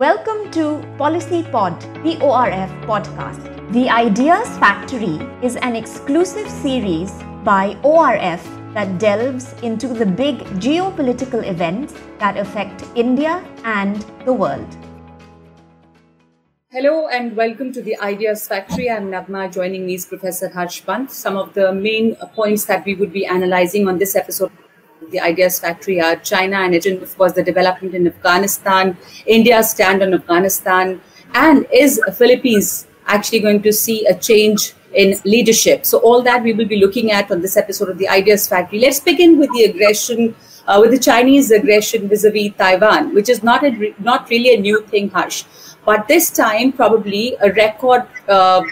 Welcome to Policy Pod, the ORF podcast. The Ideas Factory is an exclusive series by ORF that delves into the big geopolitical events that affect India and the world. Hello and welcome to the Ideas Factory. I'm Nagma. Joining me is Professor Harsh Pant. Some of the main points that we would be analyzing on this episode the Ideas Factory are China and Egypt, of course, the development in Afghanistan, India's stand on Afghanistan, and is Philippines actually going to see a change in leadership? So, all that we will be looking at on this episode of the Ideas Factory. Let's begin with the aggression. Uh, with the Chinese aggression vis-a-vis Taiwan, which is not a, not really a new thing, Harsh, but this time probably a record uh,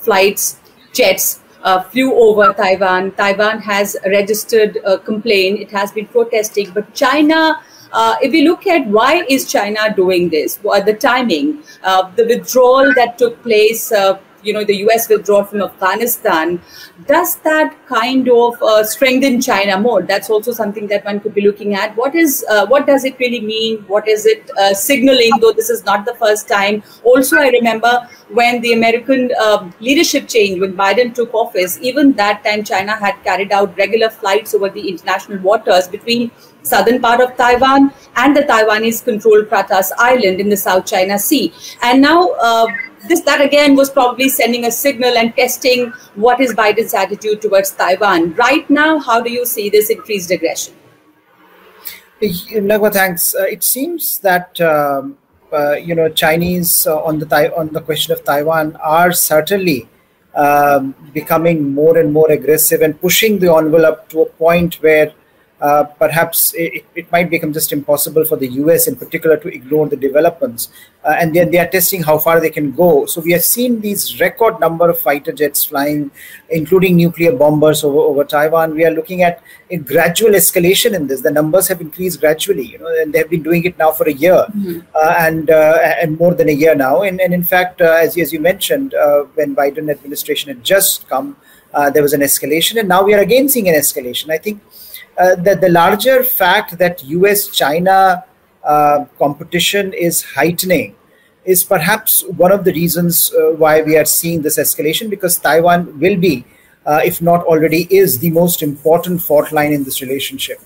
flights, jets uh, flew over Taiwan. Taiwan has registered a complaint. It has been protesting, but China. Uh, if we look at why is China doing this, what the timing, uh, the withdrawal that took place uh, you know the US withdrawal from Afghanistan, does that kind of uh, strengthen China more? That's also something that one could be looking at. What is uh, what does it really mean? What is it uh, signaling? Though this is not the first time. Also, I remember when the American um, leadership changed when Biden took office. Even that time, China had carried out regular flights over the international waters between southern part of Taiwan and the Taiwanese controlled Pratas Island in the South China Sea. And now uh, this that again was probably sending a signal and testing what is Biden's attitude towards Taiwan. Right now, how do you see this increased aggression? Nagma, thanks. Uh, it seems that um, uh, you know Chinese uh, on the on the question of Taiwan are certainly um, becoming more and more aggressive and pushing the envelope to a point where uh, perhaps it, it, might become just impossible for the US in particular to ignore the developments. Uh, and then they are testing how far they can go. So we have seen these record number of fighter jets flying, including nuclear bombers over, over Taiwan. We are looking at a gradual escalation in this. The numbers have increased gradually, you know, and they have been doing it now for a year mm-hmm. uh, and uh, and more than a year now. And, and in fact, uh, as, as you mentioned, when Biden administration had just come, there was an escalation, and now we are again seeing an escalation. I think uh, the, the larger fact that US China uh, competition is heightening is perhaps one of the reasons uh, why we are seeing this escalation because Taiwan will be, uh, if not already is, the most important fault line in this relationship.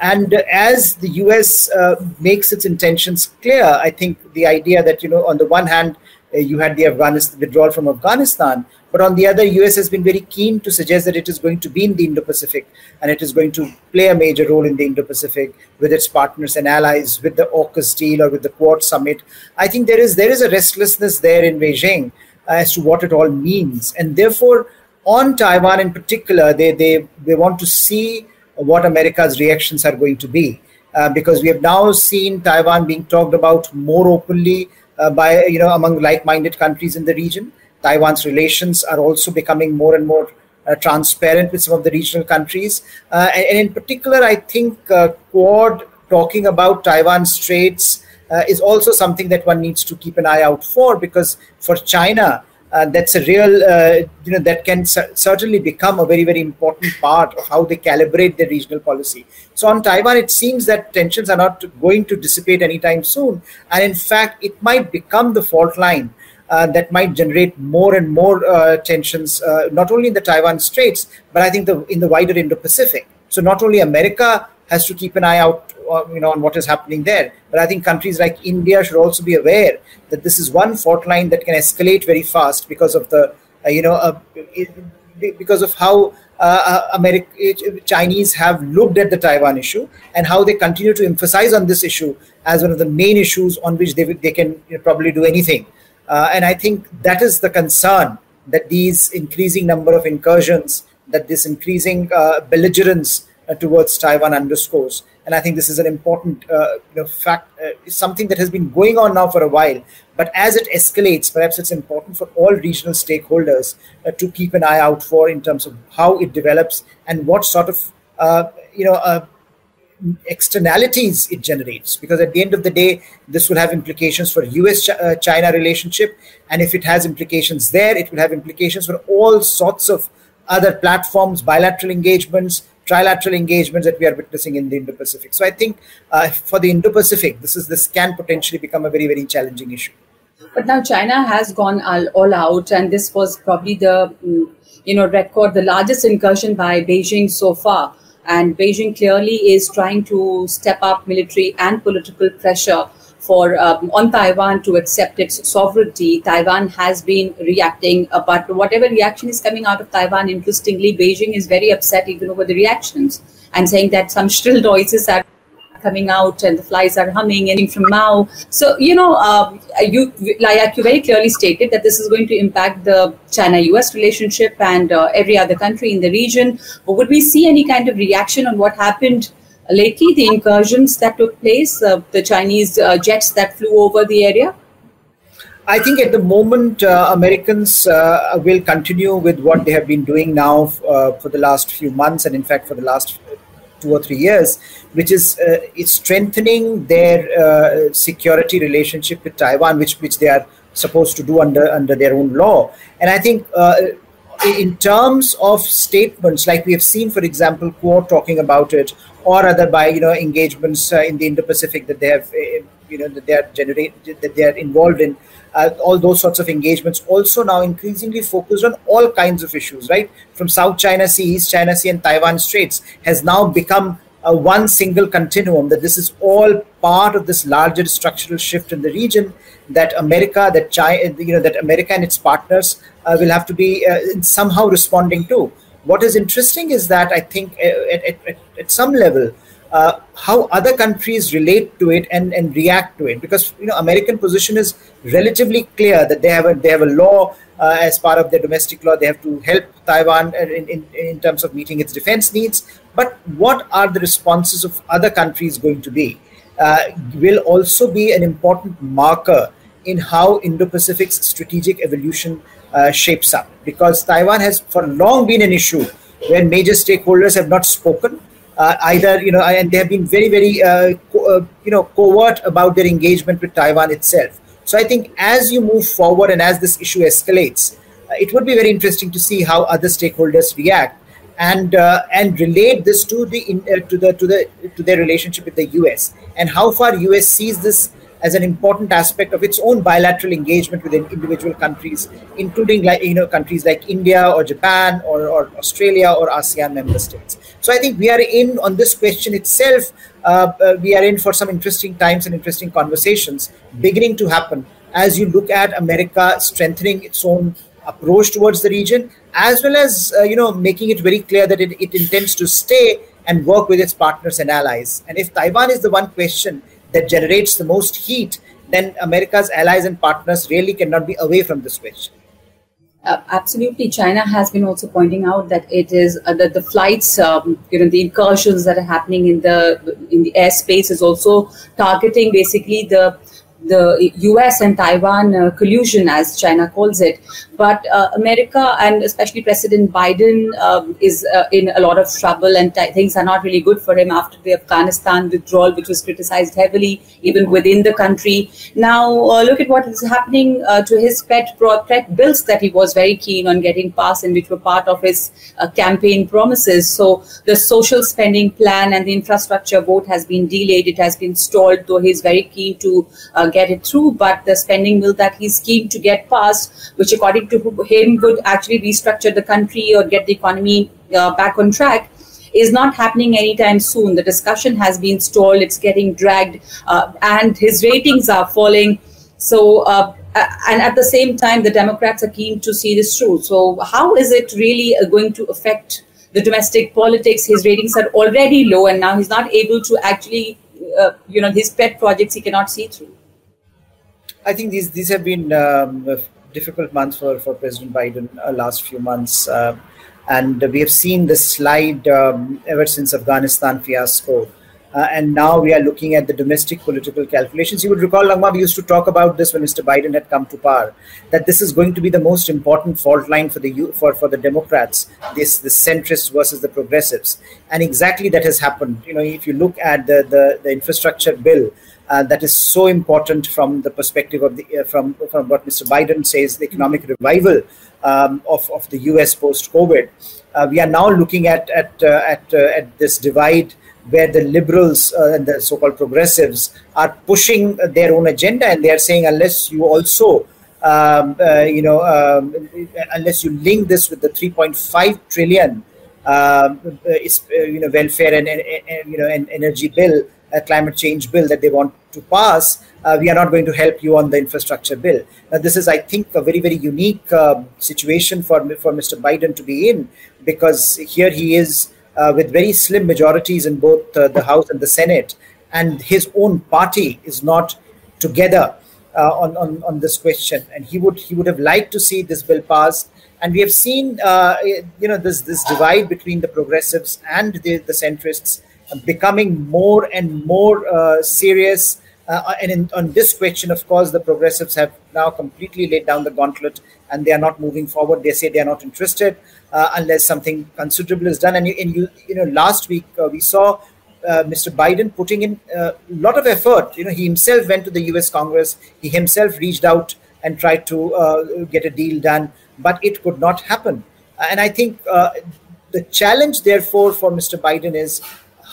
And as the US uh, makes its intentions clear, I think the idea that, you know, on the one hand, uh, you had the Afghanistan withdrawal from Afghanistan, but on the other, US has been very keen to suggest that it is going to be in the Indo-Pacific and it is going to play a major role in the Indo-Pacific with its partners and allies, with the AUKUS deal or with the Quad summit. I think there is there is a restlessness there in Beijing as to what it all means, and therefore, on Taiwan in particular, they they they want to see what America's reactions are going to be. Uh, because we have now seen Taiwan being talked about more openly uh, by you know among like-minded countries in the region. Taiwan's relations are also becoming more and more uh, transparent with some of the regional countries. Uh, and, and, in particular, I think uh, Quad talking about Taiwan Straits uh, is also something that one needs to keep an eye out for because for China, uh, that's a real, uh, you know, that can certainly become a very, very important part of how they calibrate their regional policy. So on Taiwan, it seems that tensions are not going to dissipate anytime soon. And in fact, it might become the fault line that might generate more and more uh, tensions, uh, not only in the Taiwan Straits, but I think the, in the wider Indo-Pacific. So not only America has to keep an eye out, uh, you know, on what is happening there, but I think countries like India should also be aware that this is one fault line that can escalate very fast because of the, uh, you know, it, because of how uh, America, Chinese have looked at the Taiwan issue and how they continue to emphasize on this issue as one of the main issues on which they, they can you know, probably do anything. Uh, and I think that is the concern that these increasing number of incursions, that this increasing uh, belligerence uh, towards Taiwan underscores. And I think this is an important uh, you know, fact, uh, something that has been going on now for a while. But as it escalates, perhaps it's important for all regional stakeholders to keep an eye out for in terms of how it develops and what sort of you know externalities it generates because at the end of the day this will have implications for us china relationship and if it has implications there it will have implications for all sorts of other platforms bilateral engagements trilateral engagements that we are witnessing in the Indo-Pacific. So I think uh, for the Indo-Pacific, this is this can potentially become a very very challenging issue. But now China has gone all, all out, and this was probably the mm, you know record, the largest incursion by Beijing so far. And Beijing clearly is trying to step up military and political pressure for um, on Taiwan to accept its sovereignty. Taiwan has been reacting, uh, but whatever reaction is coming out of Taiwan, interestingly, Beijing is very upset even over the reactions and saying that some shrill noises are coming out and the flies are humming and from Mao. So, you know, uh, you, like you very clearly stated that this is going to impact the China-US relationship and uh, every other country in the region. But would we see any kind of reaction on what happened lately, the incursions that took place, uh, the Chinese uh, jets that flew over the area? I think at the moment, uh, Americans uh, will continue with what they have been doing now uh, for the last few months, and in fact, for the last two or three years, which is uh, is strengthening their uh, security relationship with Taiwan, which which they are supposed to do under under their own law. And I think. Uh, in terms of statements, like we have seen, for example, Quad talking about it, or other by you know engagements uh, in the Indo-Pacific that they have, uh, you know, that they are that they are involved in, uh, all those sorts of engagements also now increasingly focused on all kinds of issues, right? From South China Sea, East China Sea, and Taiwan Straits has now become a one single continuum. That this is all part of this larger structural shift in the region. That America, that China, you know, that America and its partners uh, will have to be uh, somehow responding to. What is interesting is that I think uh, at, at, at some level uh, how other countries relate to it and, and react to it. Because you know american position is relatively clear that they have a they have a law uh, as part of their domestic law. They have to help taiwan in, in, in terms of meeting its defense needs. But what are the responses of other countries going to be? Uh, will also be an important marker in how indo-pacific's strategic evolution uh, shapes up. Because taiwan has for long been an issue where major stakeholders have not spoken either you know and they have been very very uh, co- uh, you know covert about their engagement with Taiwan itself. So I think as you move forward and as this issue escalates, uh, it would be very interesting to see how other stakeholders react and uh, and relate this to the in, uh, to the to the to their relationship with the US and how far US sees this as an important aspect of its own bilateral engagement with individual countries, including like you know countries like India or Japan or, or Australia or ASEAN member states. So I think we are in on this question itself. Uh, uh, we are in for some interesting times and interesting conversations beginning to happen as you look at America strengthening its own approach towards the region, as well as uh, you know making it very clear that it, it intends to stay and work with its partners and allies. And if Taiwan is the one question that generates the most heat, then America's allies and partners really cannot be away from this question. Uh, absolutely, China has been also pointing out that it is uh, that the flights, um, you know, the incursions that are happening in the in the airspace is also targeting basically the the US and Taiwan uh, collusion, as China calls it. But uh, America and especially President Biden um, is uh, in a lot of trouble, and things are not really good for him after the Afghanistan withdrawal, which was criticized heavily even within the country. Now, uh, look at what is happening uh, to his pet, pro- pet bills that he was very keen on getting passed and which were part of his uh, campaign promises. So, the social spending plan and the infrastructure vote has been delayed, it has been stalled, though he's very keen to get it through. But the spending bill that he's keen to get passed, which according to him would actually restructure the country or get the economy uh, back on track, is not happening anytime soon. The discussion has been stalled, it's getting dragged, uh, and his ratings are falling. So, uh, and at the same time, the Democrats are keen to see this through. So, how is it really uh, going to affect the domestic politics? His ratings are already low, and now he's not able to actually, uh, you know, his pet projects he cannot see through. I think these these have been um, difficult months for, for President Biden uh, last few months, uh, and we have seen the slide um, ever since Afghanistan fiasco. Uh, and now we are looking at the domestic political calculations. You would recall, Nagma, we used to talk about this when Mr. Biden had come to power, that this is going to be the most important fault line for the for, for the Democrats, this the centrists versus the progressives, and exactly that has happened. You know, if you look at the the, the infrastructure bill, uh, that is so important from the perspective of the uh, from from what Mr. Biden says, the economic revival um, of of the U.S. post COVID. Uh, we are now looking at at uh, at uh, at this divide where the liberals uh, and the so-called progressives are pushing their own agenda, and they are saying unless you also um, you know um, unless you link this with the 3.5 trillion um, you know welfare and, and, and you know and energy bill a climate change bill that they want to pass, uh, we are not going to help you on the infrastructure bill. Now, this is, I think, a very, very unique uh, situation for, for Mr. Biden to be in because here he is uh, with very slim majorities in both uh, the House and the Senate, and his own party is not together uh, on, on, on this question. And he would he would have liked to see this bill passed. And we have seen, uh, you know, this this divide between the progressives and the, the centrists becoming more and more uh, serious. Uh, and in, on this question, of course, the progressives have now completely laid down the gauntlet and they are not moving forward. They say they are not interested uh, unless something considerable is done. And you, and you, you know, last week uh, we saw uh, Mr. Biden putting in a lot of effort. You know, he himself went to the U.S. Congress. He himself reached out and tried to uh, get a deal done, but it could not happen. And I think the challenge, therefore, for Mr. Biden is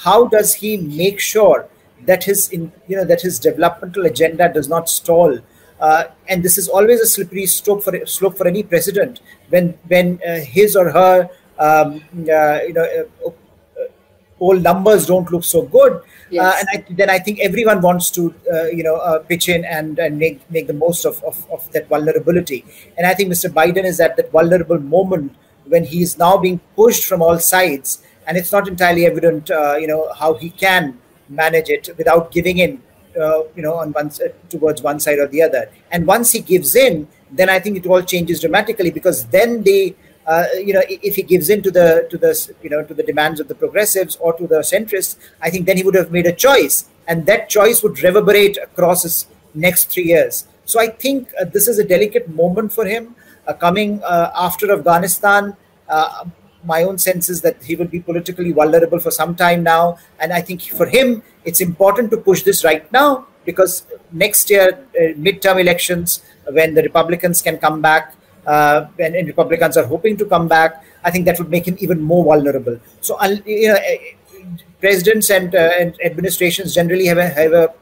how does he make sure that his in, you know that his developmental agenda does not stall uh, and this is always a slippery slope for slope for any president when when uh, his or her um, uh, you know uh, uh, all numbers don't look so good uh, yes. and I, then I think everyone wants to you know pitch in and, and make make the most of, of, of that vulnerability and I think Mr. Biden is at that vulnerable moment when he is now being pushed from all sides and it's not entirely evident, uh, you know, how he can manage it without giving in, uh, you know, on one towards one side or the other. And once he gives in, then I think it all changes dramatically because then they, uh, you know, if he gives in to the to the you know to the demands of the progressives or to the centrists, I think then he would have made a choice, and that choice would reverberate across his next three years. So I think uh, this is a delicate moment for him, uh, coming uh, after Afghanistan. Uh, my own sense is that he will be politically vulnerable for some time now. And I think for him, it's important to push this right now because next year, uh, midterm elections, when the Republicans can come back, uh, and, and, Republicans are hoping to come back, I think that would make him even more vulnerable. So, you know, uh, presidents and, uh, and administrations generally have a, have a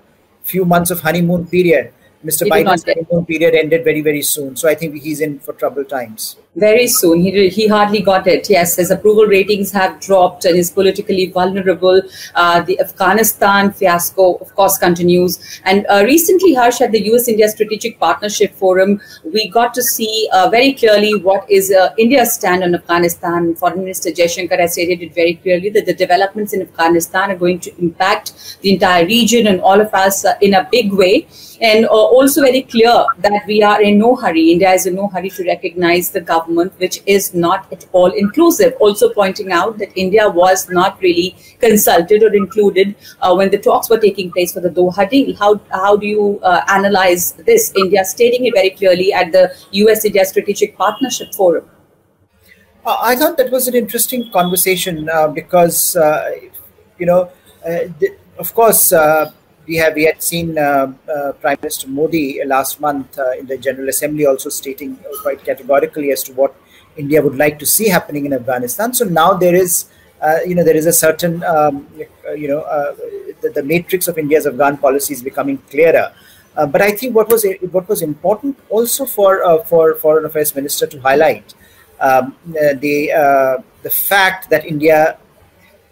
few months of honeymoon period. Mr. Biden's honeymoon period ended very, very soon. So I think he's in for troubled times very soon. He, he hardly got it. Yes, his approval ratings have dropped and he's politically vulnerable. Uh, the Afghanistan fiasco, of course, continues. And uh, recently, Harsh, at the US India Strategic Partnership Forum, we got to see uh, very clearly what is uh, India's stand on Afghanistan. Foreign Minister Jaishankar has stated it very clearly that the developments in Afghanistan are going to impact the entire region and all of us uh, in a big way. And uh, also very clear that we are in no hurry. India is in no hurry to recognize the government which is not at all inclusive. Also pointing out that India was not really consulted or included uh, when the talks were taking place for the Doha deal. How, how do you uh, analyze this? India stating it very clearly at the US India Strategic Partnership Forum. Uh, I thought that was an interesting conversation uh, because, uh, you know, uh, of course, we have had seen uh, uh, Prime Minister Modi last month uh, in the General Assembly also stating quite categorically as to what India would like to see happening in Afghanistan. So now there is, you know, there is a certain, um, you know, the, the, matrix of India's Afghan policy is becoming clearer. Uh, but I think what was what was important also for uh, for foreign affairs minister to highlight um, uh, the the fact that India,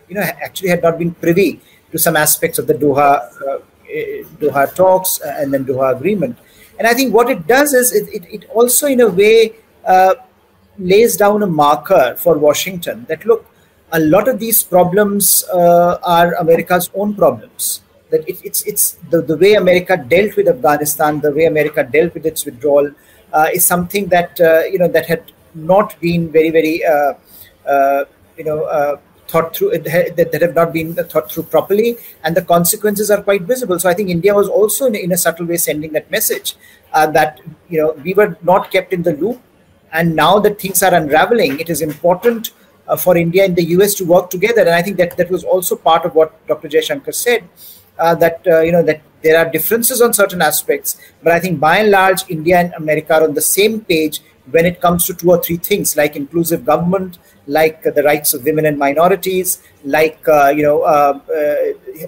you know, actually had not been privy to some aspects of the Doha uh, Doha talks and then Doha agreement. And I think what it does is it, it, it also, in a way, uh, lays down a marker for Washington that look, a lot of these problems uh, are America's own problems. That it, it's it's the, the way America dealt with Afghanistan, the way America dealt with its withdrawal, uh, is something that uh, you know that had not been very very uh, uh, you know thought through that, that have not been thought through properly and the consequences are quite visible. So i think india was also in, in a subtle way sending that message uh, that you know we were not kept in the loop and now that things are unraveling it is important uh, for india and the us to work together. And i think that that was also part of what dr Jaishankar said uh, that uh, you know that There are differences on certain aspects, but I think by and large, India and America are on the same page when it comes to two or three things like inclusive government, like uh, the rights of women and minorities, like uh, you know uh, uh,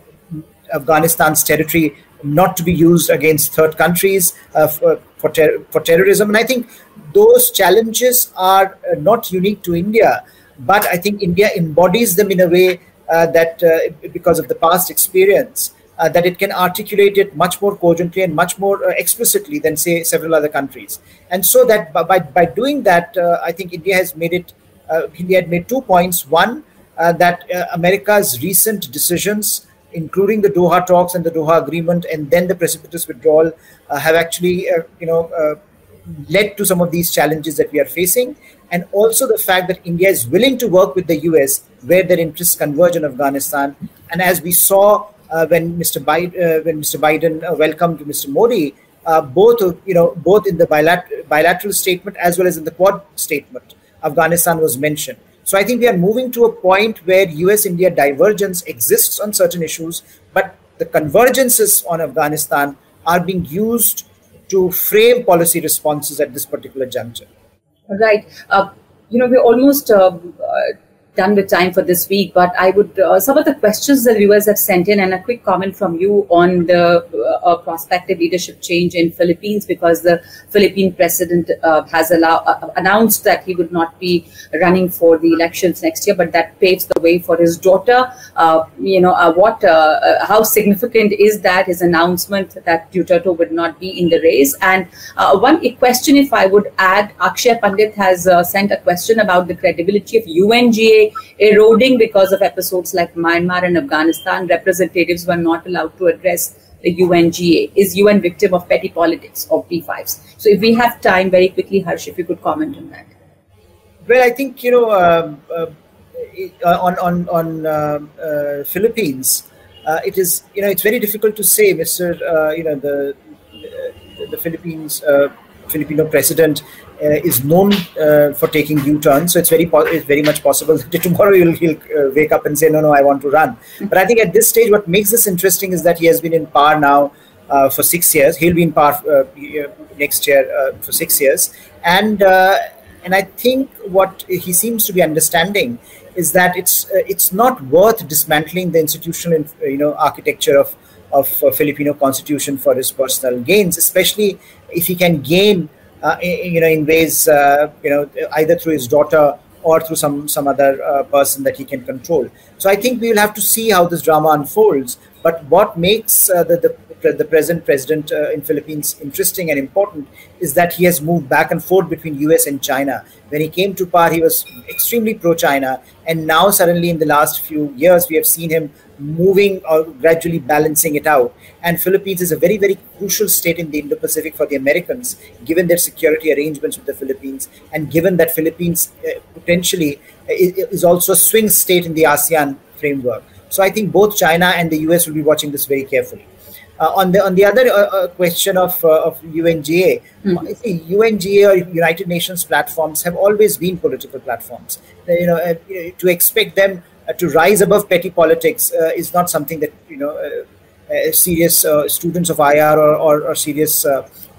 Afghanistan's territory not to be used against third countries uh, for for, ter- for, terrorism. And I think those challenges are not unique to India, but I think India embodies them in a way that because of the past experience. Uh, that it can articulate it much more cogently and much more uh, explicitly than say several other countries. And so that by, by doing that uh, i think india has made it india had made two points. One that america's recent decisions including the Doha talks and the Doha agreement, and then the precipitous withdrawal, uh, have actually, uh, you know, uh, led to some of these challenges that we are facing, and also the fact that India is willing to work with the US where their interests converge in Afghanistan. And as we saw uh, when Mr. Biden, uh, when Mr. Biden uh, welcomed Mr. Modi, both, you know, both in the bilateral, bilateral statement as well as in the Quad statement, Afghanistan was mentioned. So I think we are moving to a point where US India divergence exists on certain issues, but the convergences on Afghanistan are being used to frame policy responses at this particular juncture. Right. Uh, you know, we're almost uh, uh done with time for this week, but I would uh, some of the questions the viewers have sent in and a quick comment from you on the uh, uh prospective leadership change in Philippines because the Philippine president uh, has allow, uh, announced that he would not be running for the elections next year, but that paves the way for his daughter. Uh, you know, what how significant is that his announcement that Duterte would not be in the race? And one question, if I would add, Akshay Pandit has sent a question about the credibility of UNGA eroding because of episodes like Myanmar and Afghanistan. Representatives were not allowed to address the UNGA. Is UN victim of petty politics of P5s? So, if we have time, very quickly, Harsh, if you could comment on that. Well, I think you know uh, uh, on on on uh, uh Philippines, uh, it is you know it's very difficult to say. Uh, you know the the Philippines Filipino president uh, is known uh, for taking U-turns, so it's very po- it's very much possible that tomorrow he'll, he'll uh, wake up and say, "No, no, I want to run." But I think at this stage, what makes this interesting is that he has been in power now uh, for six years. He'll be in power uh, next year uh, for six years, and and I think what he seems to be understanding is that it's it's not worth dismantling the institutional you know architecture of of Filipino constitution for his personal gains, especially if he can gain uh, you know, in ways, uh, you know, either through his daughter or through some some other uh, person that he can control. So I think we will have to see how this drama unfolds. But what makes uh, the, the, the present president uh, in Philippines interesting and important is that he has moved back and forth between US and China. When he came to power, he was extremely pro-China, and now suddenly in the last few years, we have seen him moving or gradually balancing it out. And Philippines is a very, very crucial state in the Indo-Pacific for the Americans, given their security arrangements with the Philippines, and given that Philippines uh, potentially uh, is also a swing state in the ASEAN framework. So I think both China and the US will be watching this very carefully. Uh, on the on the other uh, uh question of uh, of UNGA, mm-hmm. UNGA or United Nations platforms have always been political platforms. You know, to expect them uh, to rise above petty politics uh, is not something that you know uh, serious students of IR or, or, or serious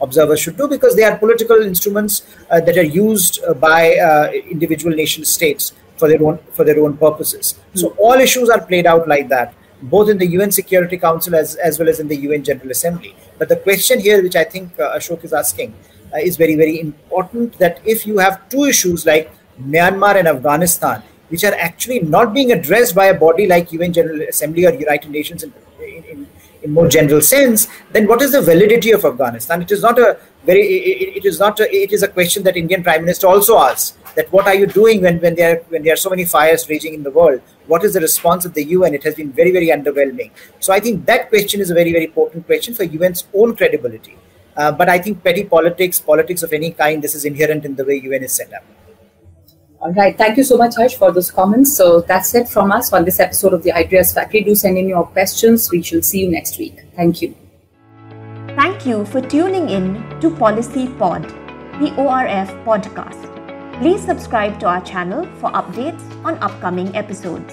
observers should do because they are political instruments that are used by individual nation states for their own for their own purposes. Mm-hmm. So all issues are played out like that, both in the UN Security Council as as well as in the UN General Assembly. But the question here, which I think uh, Ashok is asking, uh, is very very important. That if you have two issues like Myanmar and Afghanistan, which are actually not being addressed by a body like UN General Assembly or United Nations in, in, in more general sense, then what is the validity of Afghanistan? It is not a very it, it is not a, it is a question that Indian Prime Minister also asks that what are you doing when, when there when there are so many fires raging in the world? What is the response of the UN? It has been very very underwhelming. So I think that question is a very very important question for UN's own credibility. Uh, but I think petty politics, politics of any kind, this is inherent in the way UN is set up. All right. Thank you so much, Harsh, for those comments. So that's it from us on this episode of the Ideas Factory. Do send in your questions. We shall see you next week. Thank you. Thank you for tuning in to Policy Pod, the ORF podcast. Please subscribe to our channel for updates on upcoming episodes.